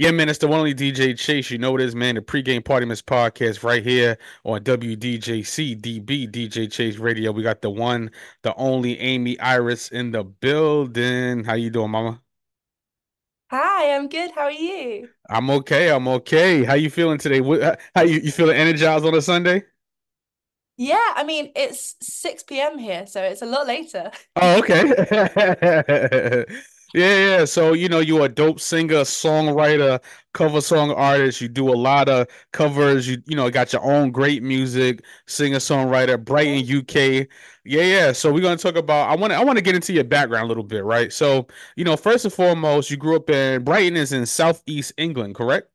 Yeah, man, it's the one only DJ Chase. You know it is, man. The pregame party mix podcast right here on WDJC DB DJ Chase Radio. We got the one, the only Aimee Iris in the building. How you doing, mama? Hi, I'm good. How are you? I'm okay. I'm okay. How you feeling today? What, how you, you feeling energized on a Sunday? Yeah, I mean, it's 6 p.m. here, so it's a lot later. Oh, okay. Yeah, yeah. So, you know, you're a dope singer, songwriter, cover song artist. You do a lot of covers. You, you know, got your own great music, singer, songwriter, Brighton, UK. Yeah, yeah. So we're gonna talk about. I want to. I want to get into your background a little bit, right? So, you know, first and foremost, you grew up in Brighton, is in Southeast England, correct?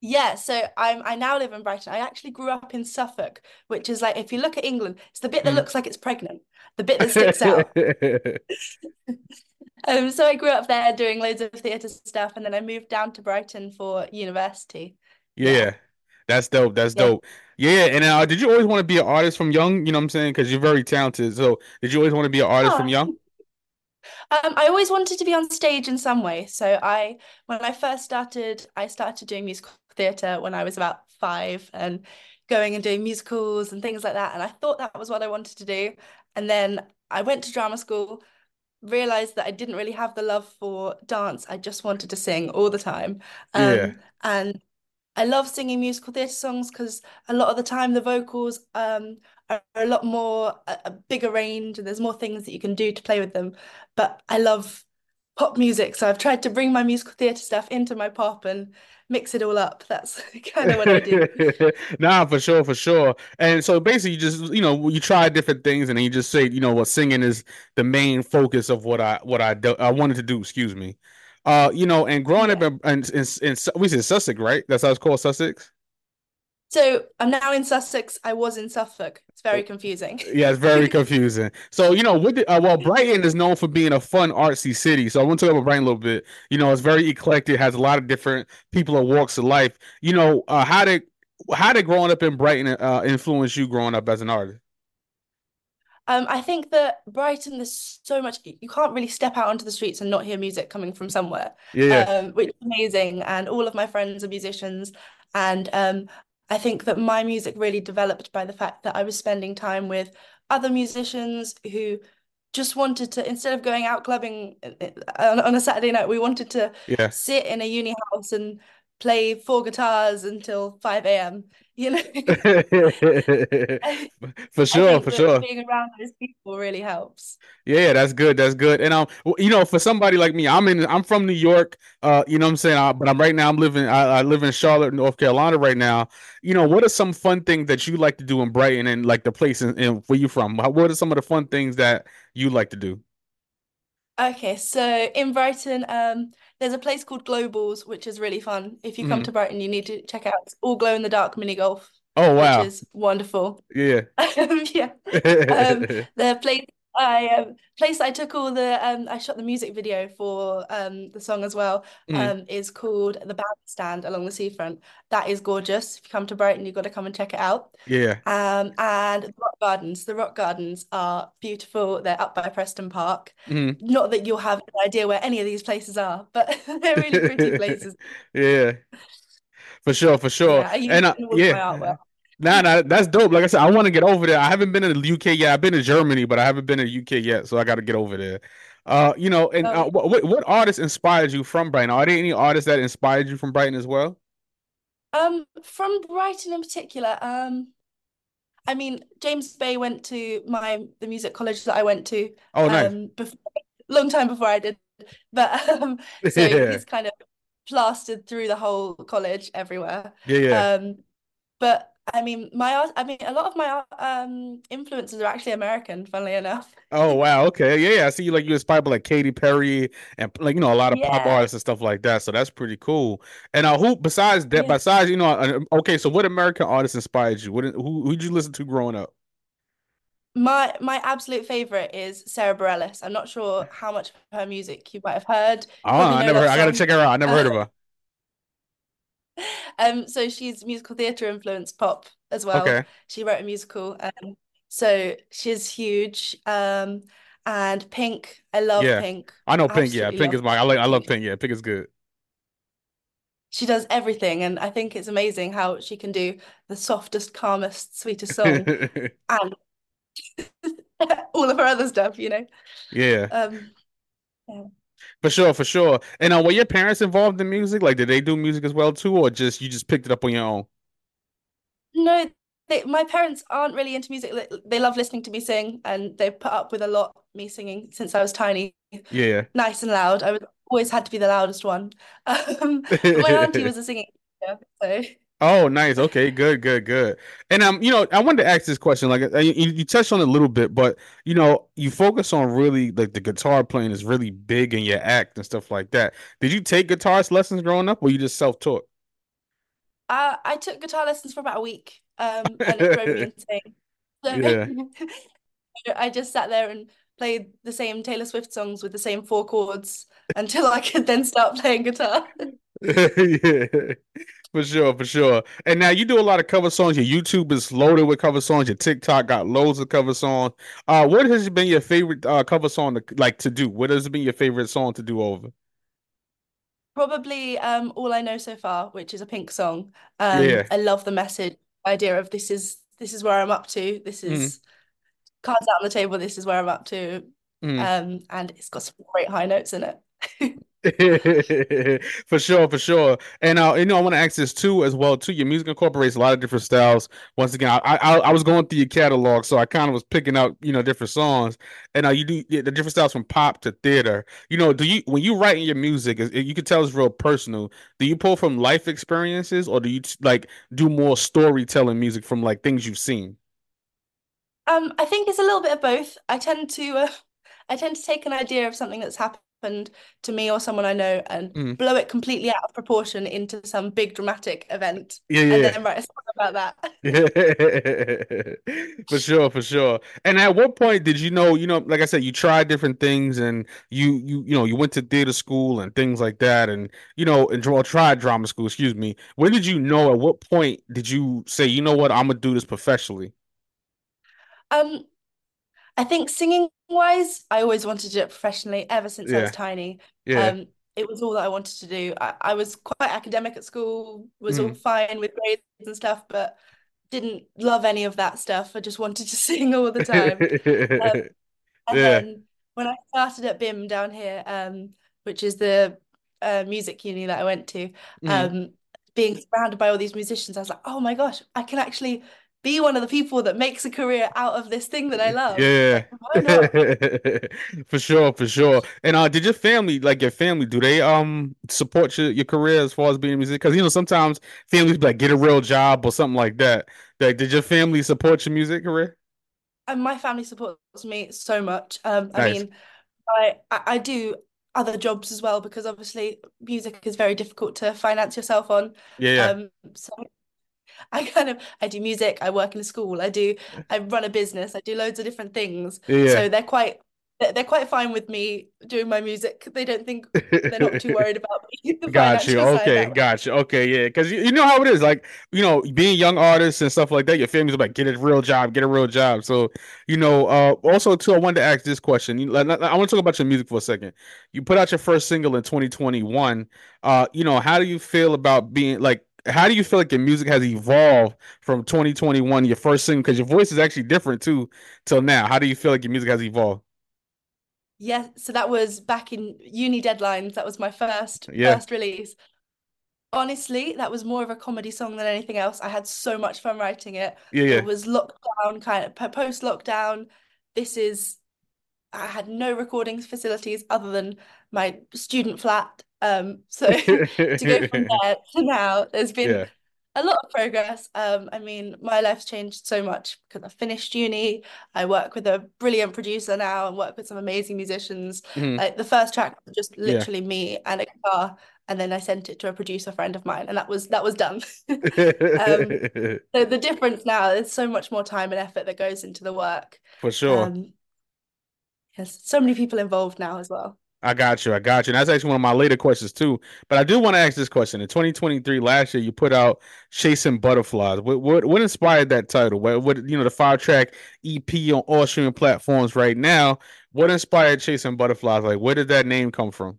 Yeah, so I'm I now live in Brighton. I actually grew up in Suffolk, which is like if you look at England, it's the bit that Mm. looks like it's pregnant, the bit that sticks out. Um, so I grew up there doing loads of theatre stuff, and then I moved down to Brighton for university. Yeah, Yeah, that's dope. That's yeah. dope. Yeah, and uh, did you always want to be an artist from young? You know what I'm saying? Because you're very talented. So, did you always want to be an artist from Oh, young? Um, I always wanted to be on stage in some way. So I, when I first started, I started doing musical theatre when I was about five and going and doing musicals and things like that. And I thought that was what I wanted to do. And then I went to drama school, realized that I didn't really have the love for dance. I just wanted to sing all the time. Yeah. Um, and I love singing musical theatre songs because a lot of the time the vocals um are a lot more a, a bigger range and there's more things that you can do to play with them. But I love pop music, so I've tried to bring my musical theatre stuff into my pop and mix it all up. That's kind of what I do. Nah, for sure, for sure. And so basically, you just you know you try different things, and then you just say you know what singing is the main focus of what I what I do, I wanted to do. Excuse me. Uh, you know, and growing up in, in, in, in we said Sussex, right? That's how it's called, Sussex. So I'm now in Sussex. I was in Suffolk. It's very confusing. Yeah, it's very confusing. So, you know, what the, uh, well, Brighton is known for being a fun, artsy city. So I want to talk about Brighton a little bit. You know, it's very eclectic, has a lot of different people of walks of life. You know, uh, how did how did growing up in Brighton uh, influence you growing up as an artist? Um, I think that Brighton, there's so much, you can't really step out onto the streets and not hear music coming from somewhere, Yeah, yeah, um, which is amazing. And all of my friends are musicians. And um, I think that my music really developed by the fact that I was spending time with other musicians who just wanted to, instead of going out clubbing uh, uh, on, on a Saturday night, we wanted to yeah. sit in a uni house and play four guitars until 5 a.m., you know? For sure, for sure. being around those people really helps. Yeah, that's good. That's good. And um, you know, for somebody like me, I'm in. I'm from New York. Uh, you know what I'm saying. Uh, but I'm right now. I'm living. I, I live in Charlotte, North Carolina, right now. You know, what are some fun things that you like to do in Brighton and like the place in, in where you from? What are some of the fun things that you like to do? Okay, so in Brighton, um, there's a place called Globals, which is really fun. If you come Mhm. to Brighton, you need to check out. It's all glow in the dark mini golf, Oh which wow. is wonderful. Yeah. Um, yeah. Um, the place I um place I took all the um I shot the music video for um the song as well Mhm. um is called The Bandstand Along the Seafront. That is gorgeous. If you come to Brighton, you've got to come and check it out. Yeah. Um, and the rock gardens. The rock gardens are beautiful. They're up by Preston Park. Mhm. Not that you'll have an idea where any of these places are, but they're really pretty places. Yeah. For sure. For sure. Yeah, I And uh, all of yeah. Nah, nah, that's dope. Like I said, I want to get over there. I haven't been in the UK yet. I've been to Germany, but I haven't been to UK yet, so I got to get over there. Uh, you know, and Oh, uh, what what what artists inspired you from Brighton? Are there any artists that inspired you from Brighton as well? Um, from Brighton in particular, um, I mean, James Bay went to my the music college that I went to, Oh, nice. um, before, long time before I did, but um, so Yeah, he's kind of plastered through the whole college everywhere. yeah, yeah. Um, but I mean, my I mean, a lot of my um influences are actually American, funnily enough. Oh, wow. Okay, yeah, yeah. I see you like you inspired by like Katy Perry and like you know a lot of pop artists and stuff like that. So that's pretty cool. And uh, who besides that? yeah. Besides you know, uh, okay. So what American artists inspired you? What who who did you listen to growing up? My my absolute favorite is Sara Bareilles. I'm not sure how much of her music you might have heard. Oh, I never heard. I gotta check her out. I never heard of Uh, her. um, so she's musical theatre influenced pop as well. Okay. She wrote a musical, um, so she's huge. Um, and Pink, I love Yeah. Pink. I know Pink. Yeah, Pink is my. I like. I love Pink. Pink. Yeah, Pink is good. she does everything, and I think it's amazing how she can do the softest, calmest, sweetest song and all of her other stuff, you know. Yeah. Um, yeah. For sure, for sure. And uh, were your parents involved in music? Like, did they do music as well too, or just you just picked it up on your own? No, they, my parents aren't really into music. They, they love listening to me sing, and they put up with a lot me singing since I was tiny, Yeah. nice and loud. I was always had to be the loudest one. Um, my auntie was a singing teacher, so Oh, nice. Okay, good, good, good. And um, you know, I wanted to ask this question. Like, uh, you, you touched on it a little bit, but you know, you focus on really like the guitar playing is really big in your act and stuff like that. Did you take guitarist lessons growing up, or you just self-taught? I I took guitar lessons for about a week, um, and it drove me insane. Yeah. So I just sat there and played the same Taylor Swift songs with the same four chords until I could then start playing guitar. Yeah, for sure, for sure. And now you do a lot of cover songs. Your YouTube is loaded with cover songs. Your TikTok got loads of cover songs. Uh, what has been your favorite uh cover song to like to do? What has been your favorite song to do over? Probably um All I Know So Far, which is a Pink song. Um, Yeah. I love the message, idea of this is this is where I'm up to. This is cards out on the table. This is where I'm up to. mm. Um, and it's got some great high notes in it. For sure, for sure. And uh, you know, I want to ask this too, as well. Too, your music incorporates a lot of different styles. Once again, I I, I was going through your catalog, so I kind of was picking out, you know, different songs. And uh, you do the different styles from pop to theater. You know, do you when you write in your music, you can tell it's real personal. Do you pull from life experiences, or do you like do more storytelling music from like things you've seen? Um, I think it's a little bit of both. I tend to uh, I tend to take an idea of something that's happened to me or someone I know and Mm. blow it completely out of proportion into some big dramatic event Yeah, and then write a song about that. Yeah, for sure, for sure. And at what point did you know, you know, like I said, you tried different things and you you you know, you went to theater school and things like that and you know, and well, tried drama school, excuse me. When did you know at what point did you say, you know what, I'm gonna do this professionally? Um, I think singing wise, I always wanted to do it professionally ever since I was tiny. yeah. Um, it was all that I wanted to do. I, I was quite academic at school, was all Mm. fine with grades and stuff, but didn't love any of that stuff. I just wanted to sing all the time. Um, And Yeah. then when I started at BIMM down here, um, which is the uh, music uni that I went to, Mm. um, being surrounded by all these musicians, I was like, oh my gosh, I can actually be one of the people that makes a career out of this thing that I love. Yeah. Like, why not? For sure, for sure. And uh did your family, like your family, do they um support your, your career as far as being a musician? Because you know, sometimes families like get a real job or something like that. Like, did your family support your music career? And my family supports me so much. Um, I mean, I I do other jobs as well because obviously music is very difficult to finance yourself on. Yeah, Um, so I kind of I do music, I work in a school, I do I run a business, I do loads of different things. yeah. So they're quite they're quite fine with me doing my music. They don't think they're not too worried about me, Got you. Okay, got you. Okay, yeah. Because you, you know how it is. Like, you know, being young artists and stuff like that, your family's like, get a real job, get a real job. So, you know, uh, also, too, I wanted to ask this question. You, like, I want to talk about your music for a second. You put out your first single in 2021. Uh, you know, how do you feel about being like, how do you feel like your music has evolved from 2021, your first single? Because your voice is actually different too till now. How do you feel like your music has evolved? Yeah, so that was back in uni deadlines. That was my first Yeah, first release. Honestly, that was more of a comedy song than anything else. I had so much fun writing it. yeah, yeah. It was lockdown kind of post lockdown. This is I had no recording facilities other than my student flat. Um, so to go from there to now, there's been Yeah. a lot of progress. Um, I mean, my life's changed so much because I finished uni. I work with a brilliant producer now and work with some amazing musicians. Mhm. Like the first track was just Yeah. literally me and a guitar, and then I sent it to a producer friend of mine, and that was that was done. Um, so the difference now, there's so much more time and effort that goes into the work. For sure. Um, there's so many people involved now as well. I got you. I got you. And that's actually one of my later questions too. But I do want to ask this question. In 2023, last year, you put out Chasing Butterflies. What what, what inspired that title? What, what you know, the five track EP on all streaming platforms right now. What inspired Chasing Butterflies? Like, where did that name come from?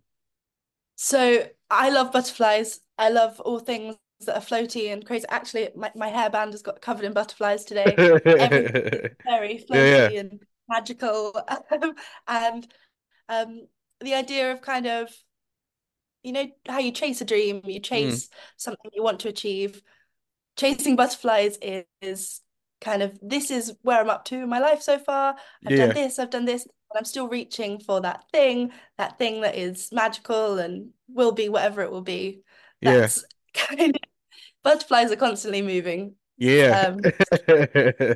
So I love butterflies. I love all things that are floaty and crazy. Actually, my, my hairband has got covered in butterflies today. Very Yeah, yeah. floaty and magical. and um, the idea of kind of, you know, how you chase a dream, you Mm, chase something you want to achieve. Chasing butterflies is, is kind of this is where I'm up to in my life so far. I've done this, I've done this, and I'm still reaching for that thing, that thing that is magical and will be whatever it will be. yeah, kind of butterflies are constantly moving. Yeah. Um,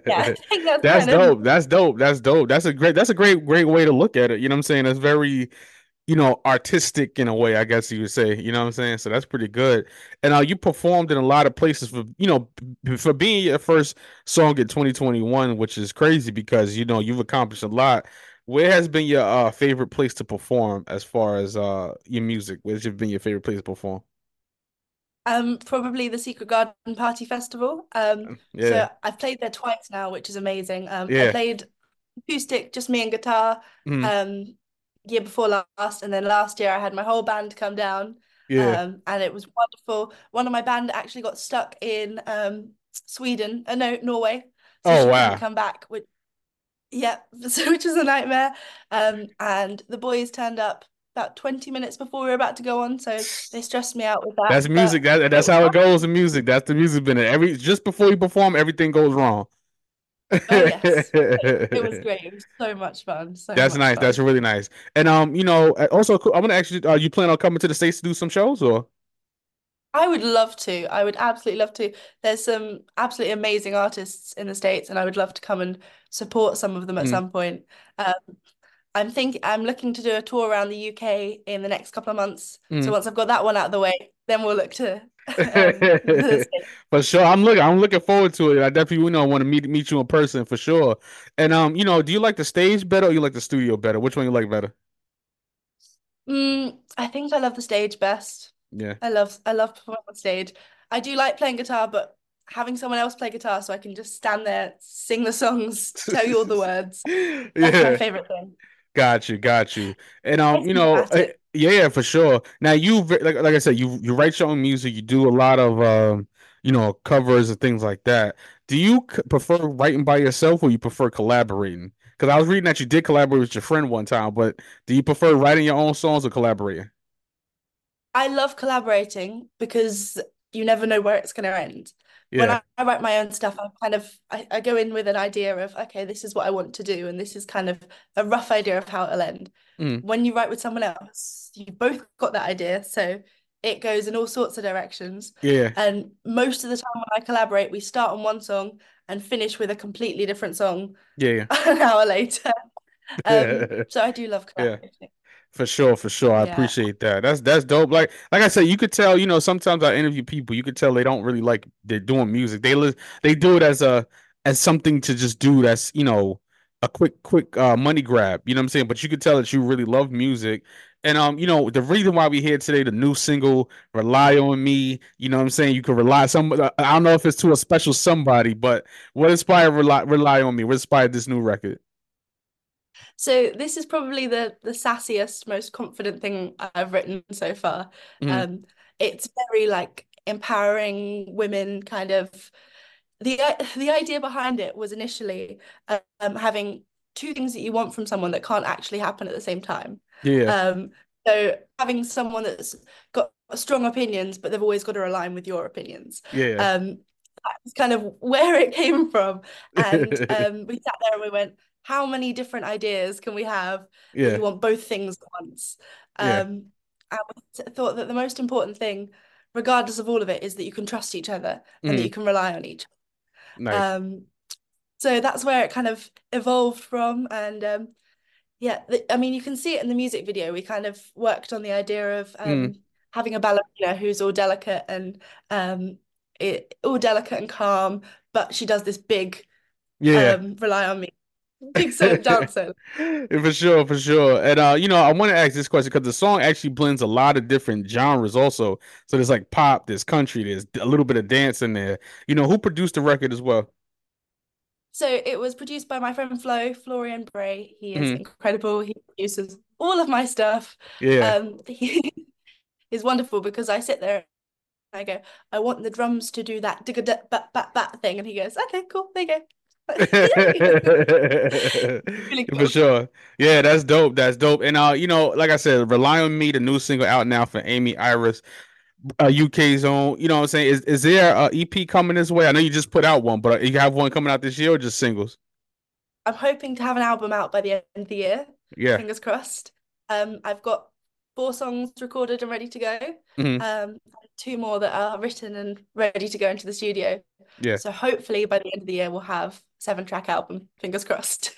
yeah, that's That's kind of dope. That's dope. That's dope. That's a great that's a great great way to look at it. You know what I'm saying? That's very, you know, artistic in a way, I guess you would say. You know what I'm saying? So that's pretty good. And uh you performed in a lot of places for, you know, for being your first song in 2021, which is crazy because, you know, you've accomplished a lot. Where has been your uh favorite place to perform as far as uh your music? Where's been your favorite place to perform? Um probably the Secret Garden Party Festival. Um, Yeah. so I've played there twice now, which is amazing. Um, I played acoustic, just me and guitar, Mm, um, year before last, and then last year I had my whole band come down, yeah. um, and it was wonderful. One of my band actually got stuck in um Sweden, uh, no, Norway, so Oh wow. come back, which yeah, so which was a nightmare. Um, and the boys turned up about 20 minutes before we were about to go on, so they stressed me out with that, That's music. That that's how it goes in music. That's the music been every just before you perform, everything goes wrong. Oh yes. It was great. It was so much fun. So That's much nice. That's really nice. And um, you know, uh, also I'm gonna actually uh, you plan on coming to the States to do some shows or? I would love to. I would absolutely love to. There's some absolutely amazing artists in the States, and I would love to come and support some of them at Mm, some point. Um, I'm thinking I'm looking to do a tour around the UK in the next couple of months. So mm. once I've got that one out of the way, then we'll look to um. For sure. I'm looking I'm looking forward to it. I definitely, you know, want to meet meet you in person for sure. And um, you know, do you like the stage better or you like the studio better? Which one you like better? Mm, I think I love the stage best. Yeah. I love I love performing on stage. I do like playing guitar, but having someone else play guitar so I can just stand there, sing the songs, tell you all the words. That's my favorite thing. Got you, got you. And um, you know, uh, yeah, yeah, for sure. Now you like like I said, you you write your own music, you do a lot of um, you know, covers and things like that. Do you c- prefer writing by yourself or you prefer collaborating? Because I was reading that you did collaborate with your friend one time, but do you prefer writing your own songs or collaborating? I love collaborating because you never know where it's going to end. When I, I write my own stuff, I kind of I, I go in with an idea of okay, this is what I want to do, and this is kind of a rough idea of how it'll end. Mm, When you write with someone else, you both got that idea, so it goes in all sorts of directions. yeah. And most of the time when I collaborate, we start on one song and finish with a completely different song Yeah. an hour later. Um, Yeah. so I do love Yeah. For sure, for sure. I Yeah. appreciate that. That's that's dope. Like like I said, you could tell, you know, sometimes I interview people, you could tell they don't really like they're doing music. They li they do it as a as something to just do that's, you know, a quick quick uh money grab. You know what I'm saying? But you could tell that you really love music. And um, you know, the reason why we here today, the new single, Rely on Me, you know what I'm saying? You can rely some I don't know if it's to a special somebody, but what inspired Rely Rely on Me? What inspired this new record? So this is probably the the sassiest, most confident thing I've written so far. Mm, Um, it's very like empowering women, kind of the the idea behind it was initially um having two things that you want from someone that can't actually happen at the same time. yeah, Um, so having someone that's got strong opinions, but they've always got to align with your opinions. yeah. Um, that's kind of where it came from. And um, we sat there and we went, how many different ideas can we have Yeah, you want both things at once? yeah. Um, and we thought that the most important thing, regardless of all of it, is that you can trust each other and that you Mm, can rely on each nice. other. Um, so that's where it kind of evolved from. And um, yeah, the, I mean, you can see it in the music video. We kind of worked on the idea of Mm, um, having a ballerina who's all delicate and um, it, all delicate and calm, but she does this big yeah. um, rely on me, big solo. For sure, for sure. And uh, you know, I want to ask this question because the song actually blends a lot of different genres also. So there's like pop, there's country, there's a little bit of dance in there. You know, who produced the record as well? So it was produced by my friend Flo, Florian Bray. He is hmm incredible. He produces all of my stuff. Yeah. Um, he is wonderful because I sit there and I go, I want the drums to do that digga bat bat bat thing, and he goes, okay, cool, there you go. Really cool. For sure. Yeah, that's dope. That's dope. And uh, you know, like I said, rely on me, the new single out now for Aimee Iris. Uh, UK zone, you know what I'm saying? Is is there a EP coming this way? I know you just put out one, but you have one coming out this year or just singles? I'm hoping to have an album out by the end of the year. Yeah. Fingers crossed. Um, I've got four songs recorded and ready to go. Mm-hmm. Um, two more that are written and ready to go into the studio. Yeah. So hopefully by the end of the year we'll have seven track album. Fingers crossed.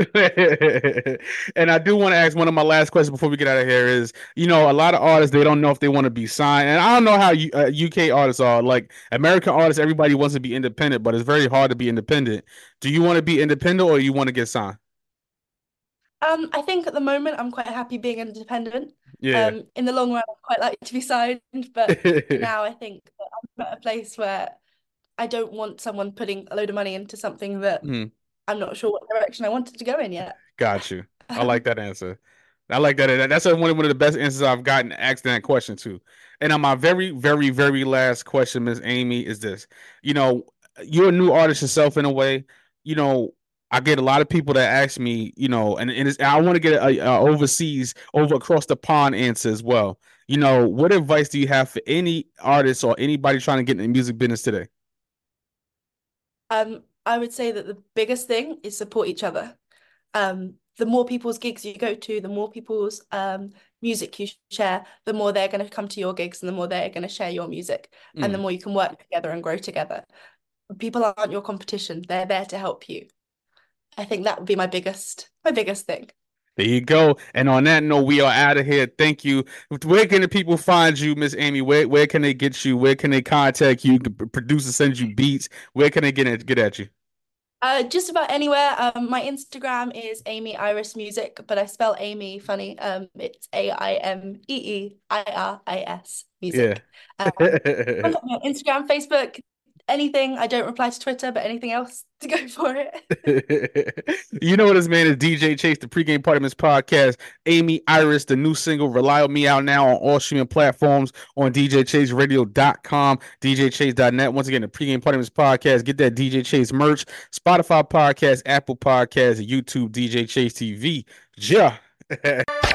and I do want to ask one of my last questions before we get out of here is, you know, a lot of artists they don't know if they want to be signed, and I don't know how you, uh, UK artists are. Like American artists, everybody wants to be independent, but it's very hard to be independent. Do you want to be independent or you want to get signed? Um, I think at the moment I'm quite happy being independent. Yeah. Um, in the long run, I'd quite like to be signed, but now I think I'm at a place where I don't want someone putting a load of money into something that mm. I'm not sure what direction I wanted to go in yet. Got you. I like that answer. I like that. That's one of, one of the best answers I've gotten asked that question too. And on my very, very, very last question, Miss Aimee, is this: you know, you're a new artist yourself in a way. You know, I get a lot of people that ask me, you know, and, and I want to get a, a, overseas, over across the pond answer as well. You know, what advice do you have for any artist or anybody trying to get in the music business today? Um, I would say that the biggest thing is support each other. Um, the more people's gigs you go to, the more people's um, music you share, the more they're going to come to your gigs and the more they're going to share your music mm. and the mm. more you can work together and grow together. People aren't your competition. They're there to help you. I think that would be my biggest my biggest thing. There you go. And on that note, we are out of here. Thank you. Where can the people find you, Miss Aimee? Where where can they get you? Where can they contact you? Produce send you beats. Where can they get at, get at you? Uh, just about anywhere. Um, my Instagram is Aimee Iris Music, but I spell Amy funny. Um, it's A I M E E I R I S Music. Yeah. um, Instagram, Facebook, anything. I don't reply to Twitter, but anything else to go for it. you know what this man is DJ Chase, the pregame party mix podcast. Aimee Iris, the new single, Rely on Me out now on all streaming platforms on DJChaseRadio.com, DJChase.net. Once again, the pregame party mix podcast. Get that DJ Chase merch, Spotify podcast, Apple podcast, YouTube, DJ Chase TV. Yeah.